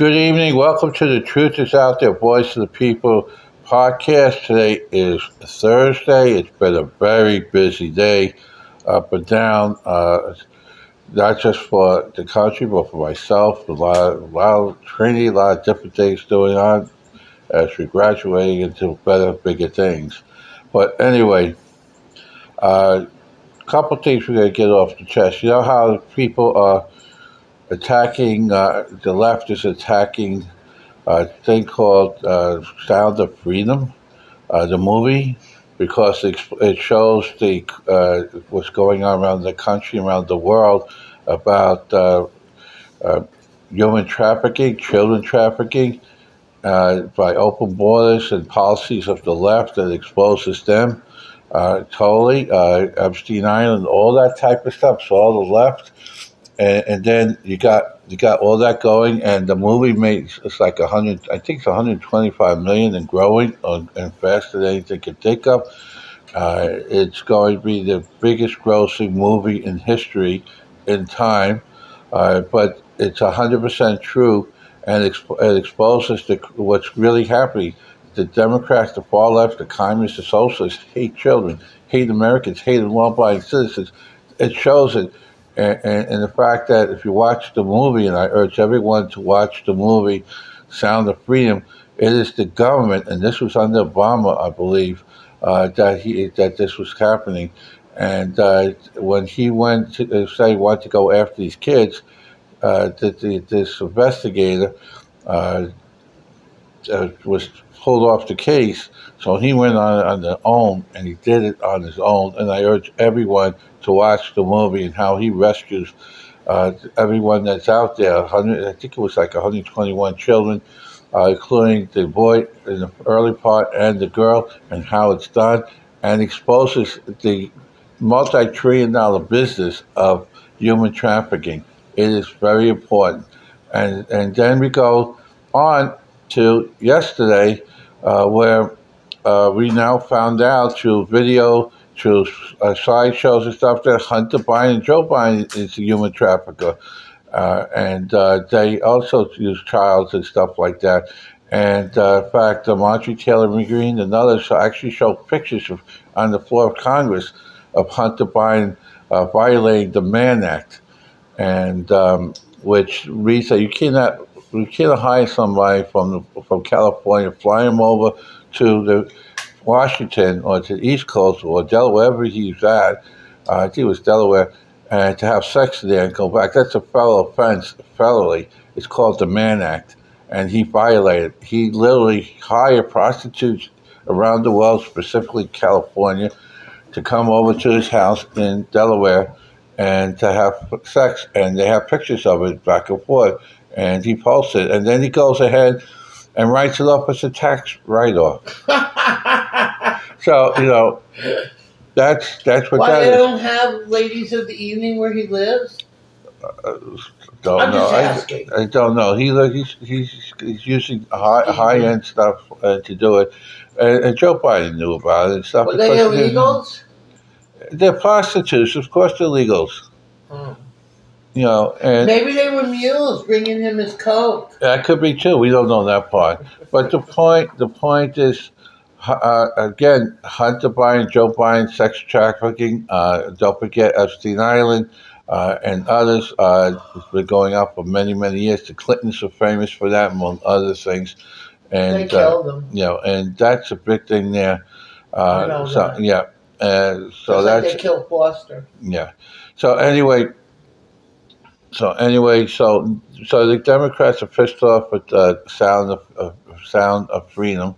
Good evening. Welcome to the Truth is Out There, Voice of the People podcast. Today is Thursday. It's been a very busy day, up and down, uh, not just for the country, but for myself. A lot, a lot of training, a lot of different things going on as we're graduating into better, bigger things. But anyway, a uh, couple things we're going to get off the chest. You know how people are attacking, uh, the left is attacking a thing called uh, Sound of Freedom, uh, the movie, because it, shows the uh, what's going on around the country, around the world, about uh, uh, human trafficking, children trafficking, by open borders and policies of the left that exposes them. totally, Epstein Island, all that type of stuff. So all the left and, and then you got you got all that going, and the movie makes it's like a hundred. I think it's 125 million and growing, on, and faster than anything can think of. Uh, it's going to be the biggest grossing movie in history in time, uh, but it's 100% true, and exp- it exposes the, what's really happening. The Democrats, the far left, the communists, the socialists hate children, hate Americans, hate law-abiding citizens. It shows it and, and, and, the fact that if you watch the movie, and I urge everyone to watch the movie Sound of Freedom, it is the government, and this was under Obama, I believe, uh, that he that this was happening. And uh, when he went to uh, say he wanted to go after these kids, uh, the, the, this investigator uh, uh, was pulled off the case. So he went on on his own, and he did it on his own. And I urge everyone to watch the movie and how he rescues uh, everyone that's out there. I think it was like 121 children, uh, including the boy in the early part and the girl, and how it's done, and exposes the multi-trillion dollar business of human trafficking. It is very important. And, and then we go on to yesterday, uh, where uh, we now found out through video to uh, sideshows and stuff that Hunter Biden and Joe Biden is a human trafficker. Uh, and uh, they also use trials and stuff like that. And uh, in fact, uh, Marjorie Taylor Greene and others actually show pictures of, on the floor of Congress of Hunter Biden uh, violating the Mann Act, and um, which reads that you cannot you cannot hire somebody from from California, fly him over to the Washington or to the East Coast or Delaware, wherever he's at, uh, I think it was Delaware, and to have sex there and go back. That's a federal offense, federally. It's called the Mann Act, and he violated. He literally hired prostitutes around the world, specifically California, to come over to his house in Delaware and to have sex. And they have pictures of it back and forth. And he posted, it. and then he goes ahead and writes it off as a tax write-off. so you know, that's that's what Why that they is. don't have ladies of the evening where he lives? Uh, don't I'm know. just I, asking. I don't know. He he's he's, he's using high high end stuff uh, to do it, and, and Joe Biden knew about it and stuff. Were they because illegals? They're prostitutes, of course. They're illegals. Hmm. You know, and Maybe they were mules bringing him his coke. That could be too. We don't know that part. But the point, the point is, uh, again, Hunter Biden, Joe Biden, sex trafficking. Uh, don't forget Epstein Island uh, and others. Uh, it's been going on for many, many years. The Clintons are famous for that, among other things. And They killed uh, him. you know, and that's a big thing there. I Uh, know so that. yeah, uh, so Just like that's they killed Foster. yeah. So anyway, so anyway, so so the Democrats are pissed off with the sound of, of sound of freedom.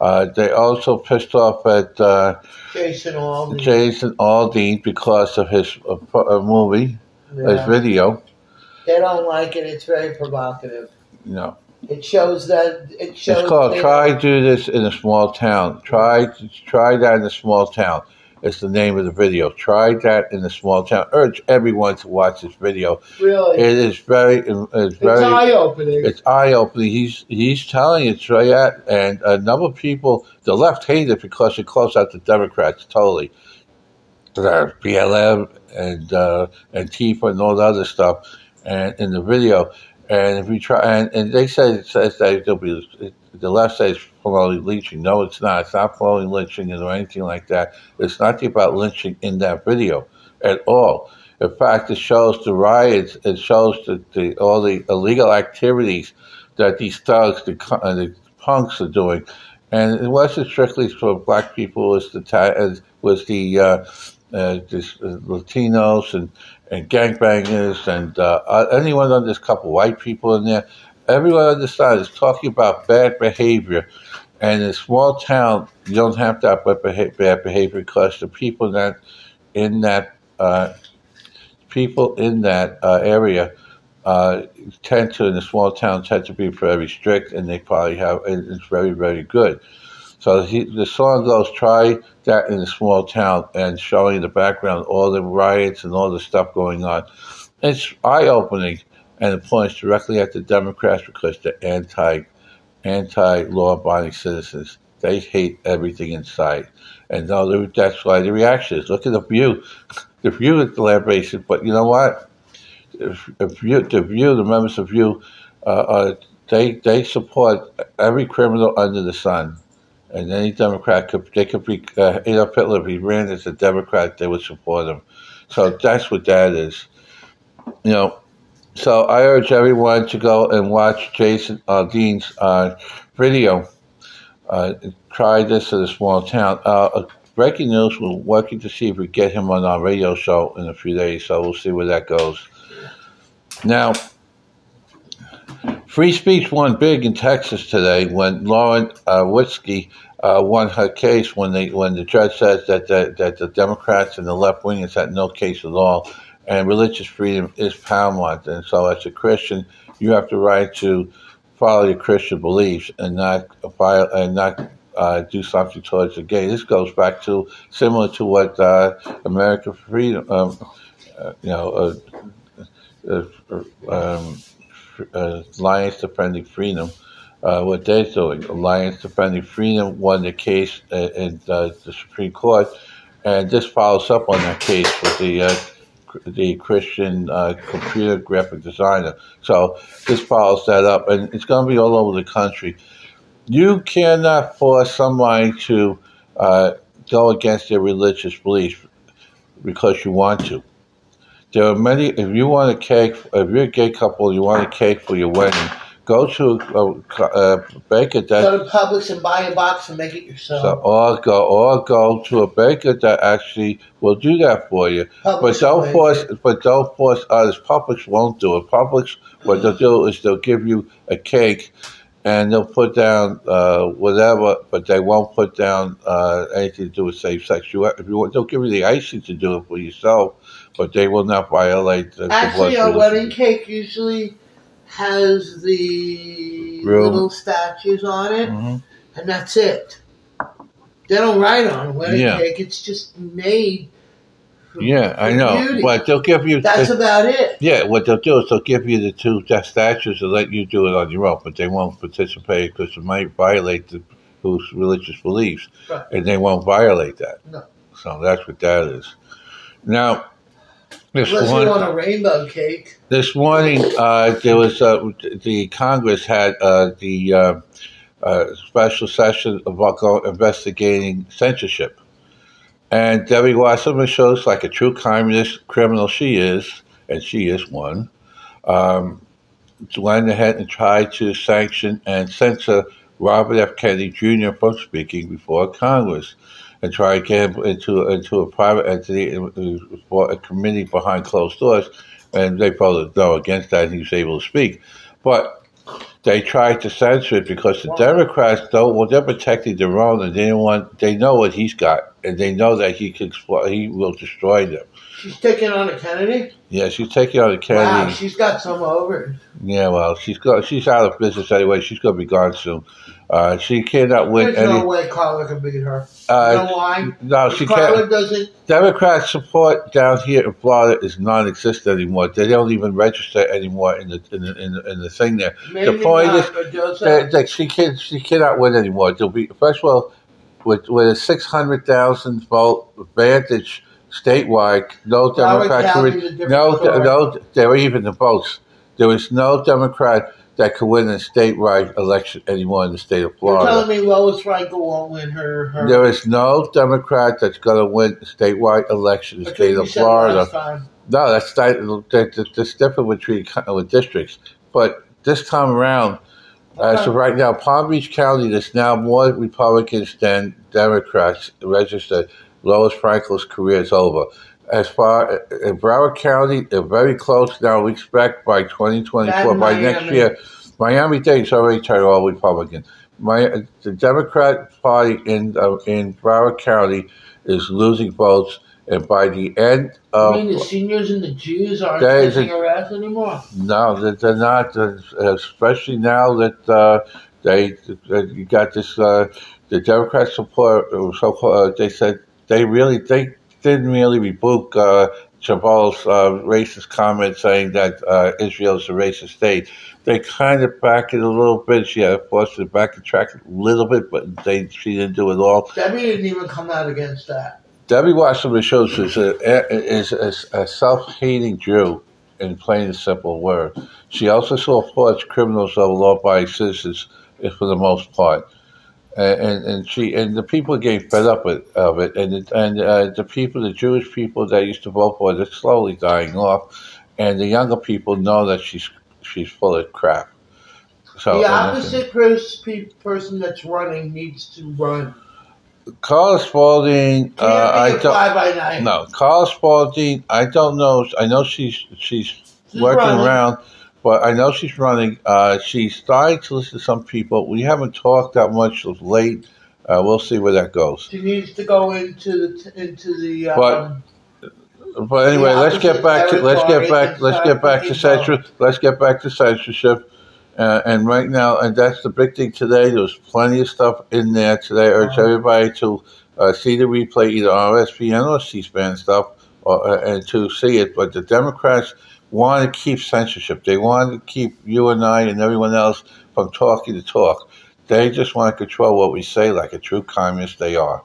Uh, they also pissed off at uh, Jason Aldean. Jason Aldean because of his uh, uh, movie, his video. They don't like it. It's very provocative. No. It shows that it shows. it's called "Try do this in a small town." Try try that in a small town. It's the name of the video. Try that in a small town. Urge everyone to watch this video. Really, It is very, it's it's very, eye opening. it's eye opening. He's he's telling it straight out, and a number of people, the left hate it because it calls out the Democrats totally. The BLM and uh, Antifa and all the other stuff, and in the video, And if we try, and, and they say it says that there'll be the left side is promoting lynching. No, it's not. It's not promoting lynching or anything like that. It's not about lynching in that video at all. In fact, it shows the riots. It shows the, the all the illegal activities that these thugs, the, uh, the punks, are doing. And it wasn't strictly for black people. It was the was the uh, uh, this, uh, Latinos and and gangbangers and uh, uh, anyone on this couple white people in there. Everyone on the side is talking about bad behavior. And in a small town, you don't have to have bad behavior because the people that in that uh, people in that uh, area uh, tend to in a small town tend to be very strict, and they probably have it's very very good. So he, the song goes, try that in a small town and showing the background, all the riots and all the stuff going on. It's eye opening and it points directly at the Democrats because they're anti anti law abiding citizens. They hate everything in sight. And no, that's why the reaction is. Look at the view. The view is the but you know what? If, if you, the view, the members of view, uh, uh, they they support every criminal under the sun and any Democrat could they could be uh, Adolf Hitler if he ran as a Democrat, they would support him. So that's what that is. You know, so I urge everyone to go and watch Jason uh, Dean's uh, video. Uh, try this in a small town. Uh, uh, breaking news: We're working to see if we get him on our radio show in a few days. So we'll see where that goes. Now. Free speech won big in Texas today when Lauren uh, Witzke uh, won her case when they when the judge says that the, that the Democrats and the left wingers had no case at all, and religious freedom is paramount. And so, as a Christian, you have the right to follow your Christian beliefs and not and not uh, do something towards the gay. This goes back to similar to what uh, American freedom, um, uh, you know, uh, uh, um, uh, Alliance Defending Freedom, what they're doing. Alliance Defending Freedom won the case in uh, the Supreme Court, and this follows up on that case with the the Christian uh, computer graphic designer. So this follows that up, and it's going to be all over the country. You cannot force somebody to uh, go against their religious beliefs because you want to. There are many. If you want a cake, if you're a gay couple, you want a cake for your wedding. Go to a, a baker that go to Publix and buy a box and make it yourself. So, or go, or go to a baker that actually will do that for you. Publix but don't force. But don't force others. Publix won't do it. Publix, what they'll do is they'll give you a cake and they'll put down uh, whatever, but they won't put down uh, anything to do with safe sex. You, if you want, they'll give you the icing to do it for yourself, but they will not violate the. Actually, the a wedding cake usually has the Room. little statues on it, hmm and that's it. They don't write on wedding Yeah. cake; it's just made. for- Yeah, I know, beauty. but they'll give you. That's about it. yeah, what they'll do is they'll give you the two statues and let you do it on your own, but they won't participate because it might violate the whose religious beliefs, Right. and they won't violate that. No. So that's what that is. Now, this Unless one, you want a rainbow cake. this morning uh, there was uh, the Congress had uh, the uh, uh, special session about investigating censorship, and Debbie Wasserman Schultz like a true communist criminal she is, and she is one. Um, went ahead and tried to sanction and censor Robert F. Kennedy Jr. from speaking before Congress and try to get him into into a private entity for a committee behind closed doors, and they voted no against that, and he was able to speak. But they tried to censor it because the Wow. Democrats, though, well, they're protecting their own, and they don't want. They know what he's got, and they know that he can he will destroy them. She's taking on a Kennedy. Yeah, she's taking on a Kennedy. Wow, she's got some over. Yeah, well, she's got. she's out of business anyway. She's going to be gone soon. Uh, she cannot win There's any. no way Carla can beat her. uh, you know why? no, she Carla can't. doesn't. Democrat support down here in Florida is non-existent anymore. They don't even register anymore in the in the, in the, in the thing there. Maybe point not, is They, that. she can she cannot win anymore. There'll be first of all with with a six hundred thousand vote advantage statewide. No Broward Democrat can County's a win. different No, no, they're even the votes. There was no Democrat that could win a statewide election anymore in the state of Florida. You're telling me Lois Frankel won't win her. her There is no Democrat that's going to win a statewide election in the state of Florida. No, that's that, that, that's different between co- with districts. But this time around, as of right now, Palm Beach County, there's now more Republicans than Democrats registered. Lois Frankel's career is over. As far in Broward County, they're very close now. We expect by 2024, And by next year, Miami Dade's already turned all Republican. My, the Democrat Party in uh, in Broward County is losing votes, and by the end of mean, the seniors and the Jews aren't kissing her ass anymore. no, they're not, especially now that uh, they you got this. Uh, the Democrat support, so uh, they said they really they didn't really rebuke uh, Jayapal's uh, racist comment saying that uh, Israel is a racist state. They kind of backed it a little bit. She had forced it back the track a little bit, but they she didn't do it all. Debbie didn't even come out against that. Debbie Wasserman Schultz is a, is a, a self-hating Jew, in plain and simple words. She also supports criminals of law-abiding citizens, eh, for the most part. And, and she and the people are getting fed up with, of it, and it- and uh, the people, the Jewish people that used to vote for, her, they're slowly dying off, and the younger people know that she's she's full of crap. So the opposite pers- pe- person that's running needs to run. Carla Spalding, uh, I don't. fly by night. No, Carla Spalding. I don't know. I know she's she's She's working running. around, but I know she's running. Uh, she's starting to listen to some people. We haven't talked that much of late. Uh, we'll see where that goes. She needs to go into the into the. But- Um, But anyway, let's get back to let's get back let's get back to censorship. Let's get back to censorship. Uh, and right now, and that's the big thing today. There's plenty of stuff in there today. I urge Uh-huh. everybody to uh, see the replay, either on RSBN or C-SPAN stuff, or, uh, and to see it. But the Democrats want to keep censorship. They want to keep you and I and everyone else from talking to talk. They just want to control what we say, like a true communist they are.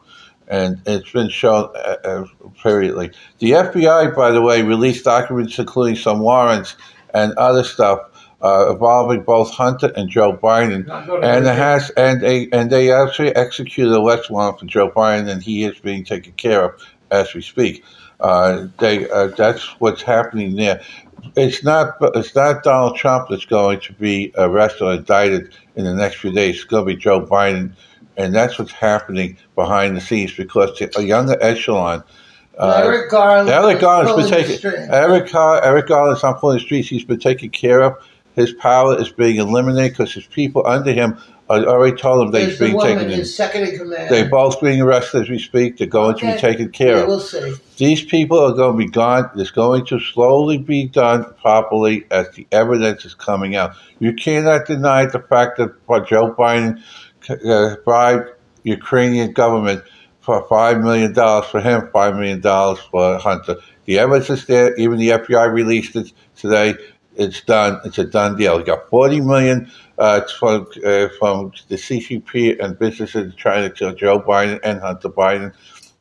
And it's been shown uh, uh, periodically. The FBI, by the way, released documents including some warrants and other stuff uh, involving both Hunter and Joe Biden. And it has, and they and they actually executed a arrest warrant for Joe Biden, and he is being taken care of as we speak. Uh, they uh, that's what's happening there. It's not it's not Donald Trump that's going to be arrested or indicted in the next few days. It's going to be Joe Biden, and that's what's happening behind the scenes because the, a younger echelon. Uh, Eric Garland. Eric Garland's been taken. Eric Eric Garland's not pulling the streets. He's been taken care of. His power is being eliminated because his people under him are already told There's he's the being woman, taken in. second in command. They're both being arrested as we speak. They're going to be Okay. taken care Yeah, of. we'll see. These people are going to be gone. It's going to slowly be done properly as the evidence is coming out. You cannot deny the fact that Joe Biden uh, bribed Ukrainian government for five million dollars for him, five million dollars for Hunter. The evidence is there. Even the FBI released it today. It's done. It's a done deal. You got forty million uh, from uh, from the CCP and businesses trying to kill Joe Biden and Hunter Biden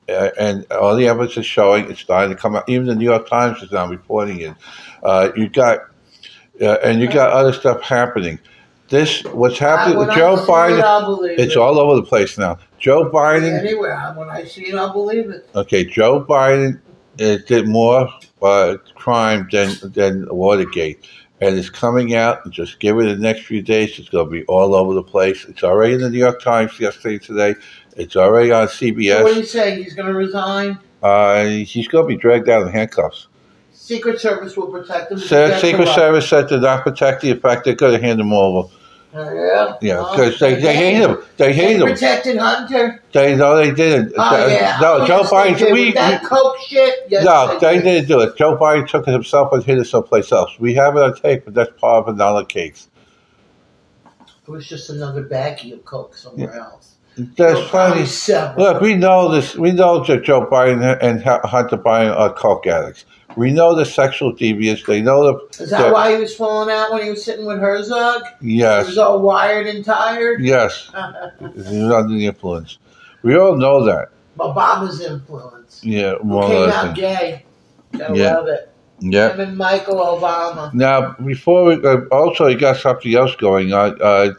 uh, and all the evidence is showing it's starting to come out. Even the New York Times is now reporting it. Uh, you got, uh, and you got other stuff happening. This what's happening with Joe I see it, Biden. It's it. all over the place now. Joe Biden. Anywhere. When I see it, I'll believe it. Okay, Joe Biden uh, did more uh, crime than than Watergate, and it's coming out. Just give it the next few days. It's going to be all over the place. It's already in the New York Times yesterday, today. It's already on So what are you saying? He's going to resign? Uh, he's going to be dragged out in handcuffs. Secret Service will protect him. Se- Secret Service said they're not protecting. In fact, they're going to hand him over. Uh, yeah. Yeah, because they, they hate him. They hate him. protected Hunter. They no, they didn't. Oh, yeah. No, Joe Biden. did. We, that coke shit. Yes, no, they did. didn't do it. Joe Biden took it himself and hid it someplace else. We have it on tape, but that's part of another case. It was just another baggie of coke somewhere else. Probably funny. sell it. Look, we know this. We know that Joe Biden and Hunter Biden are coke addicts. We know the sexual deviants. They know the. Is that why he was falling out when he was sitting with Herzog? Yes. He was all wired and tired. Yes. He's under the influence. We all know that. Obama's influence. Yeah, more or came out gay. Gotta Yeah. love it. Yeah. Him and Michael Obama. Now, before we uh, also, you got something else going on. Uh,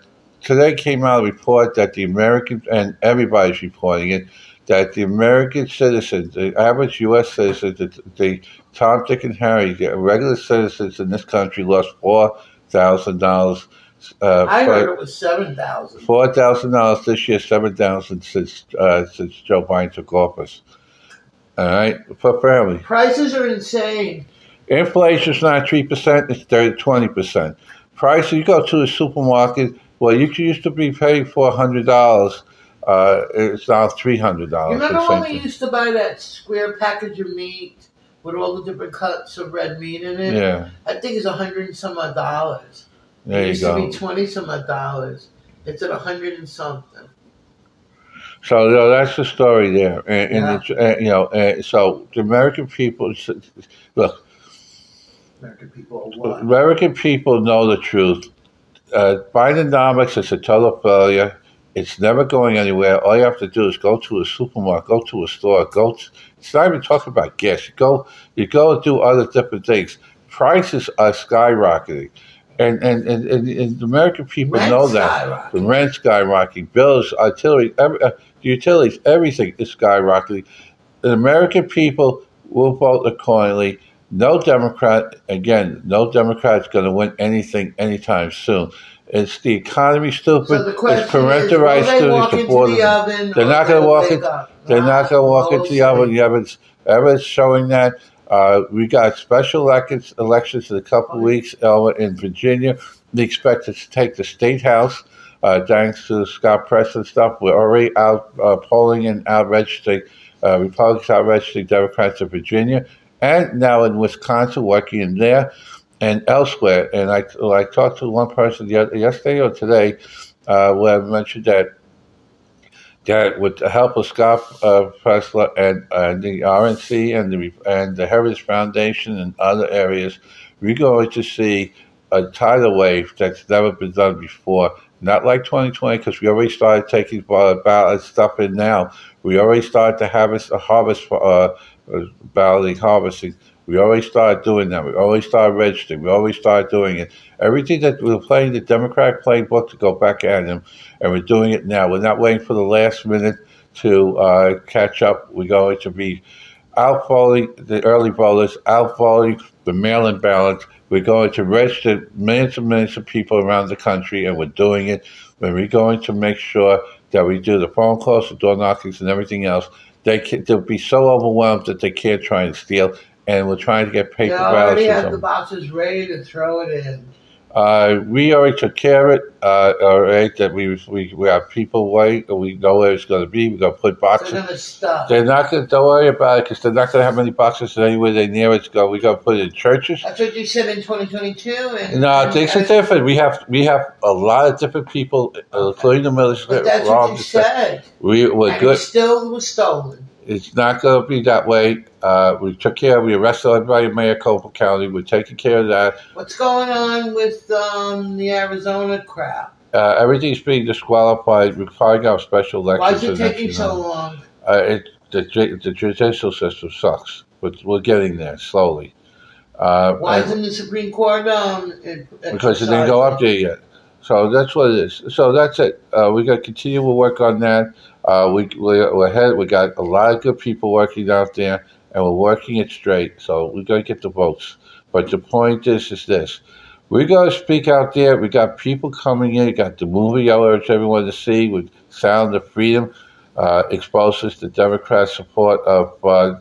today came out a report that the American and everybody's reporting it that the American citizens, the average U.S. citizens, the, the Tom, Dick, and Harry, the regular citizens in this country, lost four thousand dollars. Uh, I for- heard it was seven thousand. Four thousand dollars this year, seven thousand since uh, since Joe Biden took office. All right, for family. Prices are insane. Inflation's not three percent; it's 20 percent. Prices. You go to the supermarket. Well, you used to be paying four hundred dollars. Uh, it's now three hundred You dollars. remember when we used to buy that square package of meat with all the different cuts of red meat in it? Yeah, I think it's a hundred and some odd dollars. there it you used go. to be twenty some odd dollars. It's at a hundred and something. So you know, that's the story there, and, and it's, uh, you know, uh, so the American people look. American people what? American people know the truth. Uh, Bidenomics is a total failure. It's never going anywhere. All you have to do is go to a supermarket, go to a store, go. To, it's not even talking about gas. You go, you go and do other different things. Prices are skyrocketing, and and and, and, and the American people Rent know that. The rent skyrocketing, bills, artillery, every, uh, utilities, everything is skyrocketing. The American people will vote accordingly. No Democrat, again, no Democrat's going to win anything anytime soon. It's the economy stupid. So the it's question is, parental will rights they to walk the into border. the oven? They're not gonna walk wake in- They're not going to walk into the oven. The evidence, evidence showing that. Uh, we got special elections, elections in a couple of weeks uh, in Virginia. They expect us to take the state house. Uh, thanks to Scott Press and stuff, we're already out uh, polling and out registering uh, Republicans, out registering Democrats in Virginia, and now in Wisconsin, working in there and elsewhere. And I, I talked to one person yesterday or today uh, where I mentioned that that with the help of Scott uh, Presler and the RNC and the and the Heritage Foundation and other areas, we're going to see a tidal wave that's never been done before. Not like 2020, because we already started taking ballot stuff in now. We already started to harvest a harvest for uh, uh, balloting harvesting. We always started doing that. We always started registering. We always started doing it. Everything that we were playing the Democratic playbook to go back at them, and we're doing it now. We're not waiting for the last minute to uh, catch up. We're going to be outvoting the early voters, outvoting the mail-in ballots. We're going to register millions and millions of people around the country, and we're doing it. And we're going to make sure that we do the phone calls, the door knockings, and everything else. They can, they'll be so overwhelmed that they can't try and steal. And we're trying to get They paper ballots. or have the boxes ready to throw it in. Uh, we already took care of it. Uh, all right, that we we we have people wait. We know where it's going to be. We're going to put They're boxes. gonna stuff. They're not going to don't worry about it because they're not going to have many boxes anywhere they near it's go. We got to put it in churches. That's what you said in 2022. And, No, and- things are different. We have we have a lot of different people, including the military. But that's We're what you said. We we're and good. it still was stolen. It's not going to be that way. Uh, we took care. of, We arrested everybody in Maricopa County. We're taking care of that. What's going on with um, the Arizona crap? Uh, everything's being disqualified. We're filing out special elections. Why is it taking so long? Uh, it, the, the judicial system sucks, but we're getting there slowly. Uh, Why isn't the Supreme Court um? it- because it didn't go up there yet. So that's what it is. So that's it. Uh, we got to continue to work on that. Uh, we we're, we're ahead. We got a lot of good people working out there, and we're working it straight. So we're going to get the votes. But the point is, is this: we're going to speak out there. We got people coming in. We got the movie I urge everyone to see with Sound of Freedom. Uh, exposes the Democrat support of uh,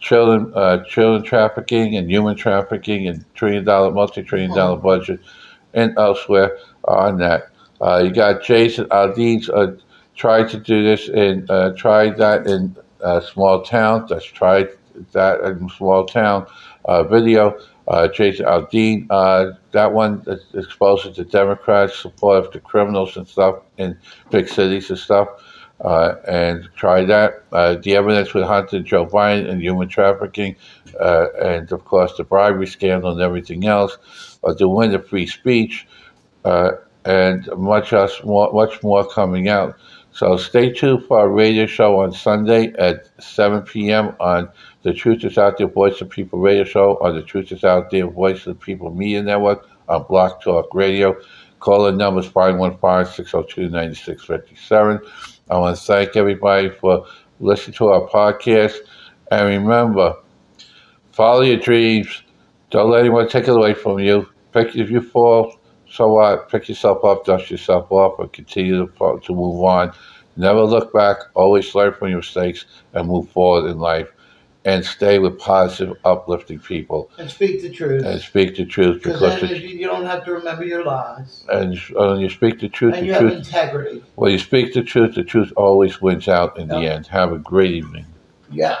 children, uh, children trafficking and human trafficking and trillion dollar, multi trillion dollar budget, and elsewhere on that. Uh, you got Jason Aldean's uh, tried to do this and uh, that in a small town. That's tried that in small town uh, video. Uh, Jason Aldean, uh, that one exposes the Democrats' support of the criminals and stuff in big cities and stuff. Uh, and try that. Uh, the evidence with Hunter Joe Biden and human trafficking, uh, and of course the bribery scandal and everything else, uh, the win of free speech, uh, and much else more, much more coming out. So stay tuned for our radio show on Sunday at 7 p.m. on the Truth is Out There Voice of People radio show on the Truth is Out There Voice of People Media Network on Blog Talk Radio. Call the numbers 515-602-9657. I want to thank everybody for listening to our podcast. And remember, follow your dreams. Don't let anyone take it away from you. If you fall, so what? Pick yourself up, dust yourself off, and continue to, to move on. Never look back. Always learn from your mistakes and move forward in life. And stay with positive, uplifting people. And speak the truth. And speak the truth Because the, you don't have to remember your lies. and when you speak the truth, And the you have truth. integrity. When you speak the truth, the truth always wins out in the end. Have a great evening. Yeah.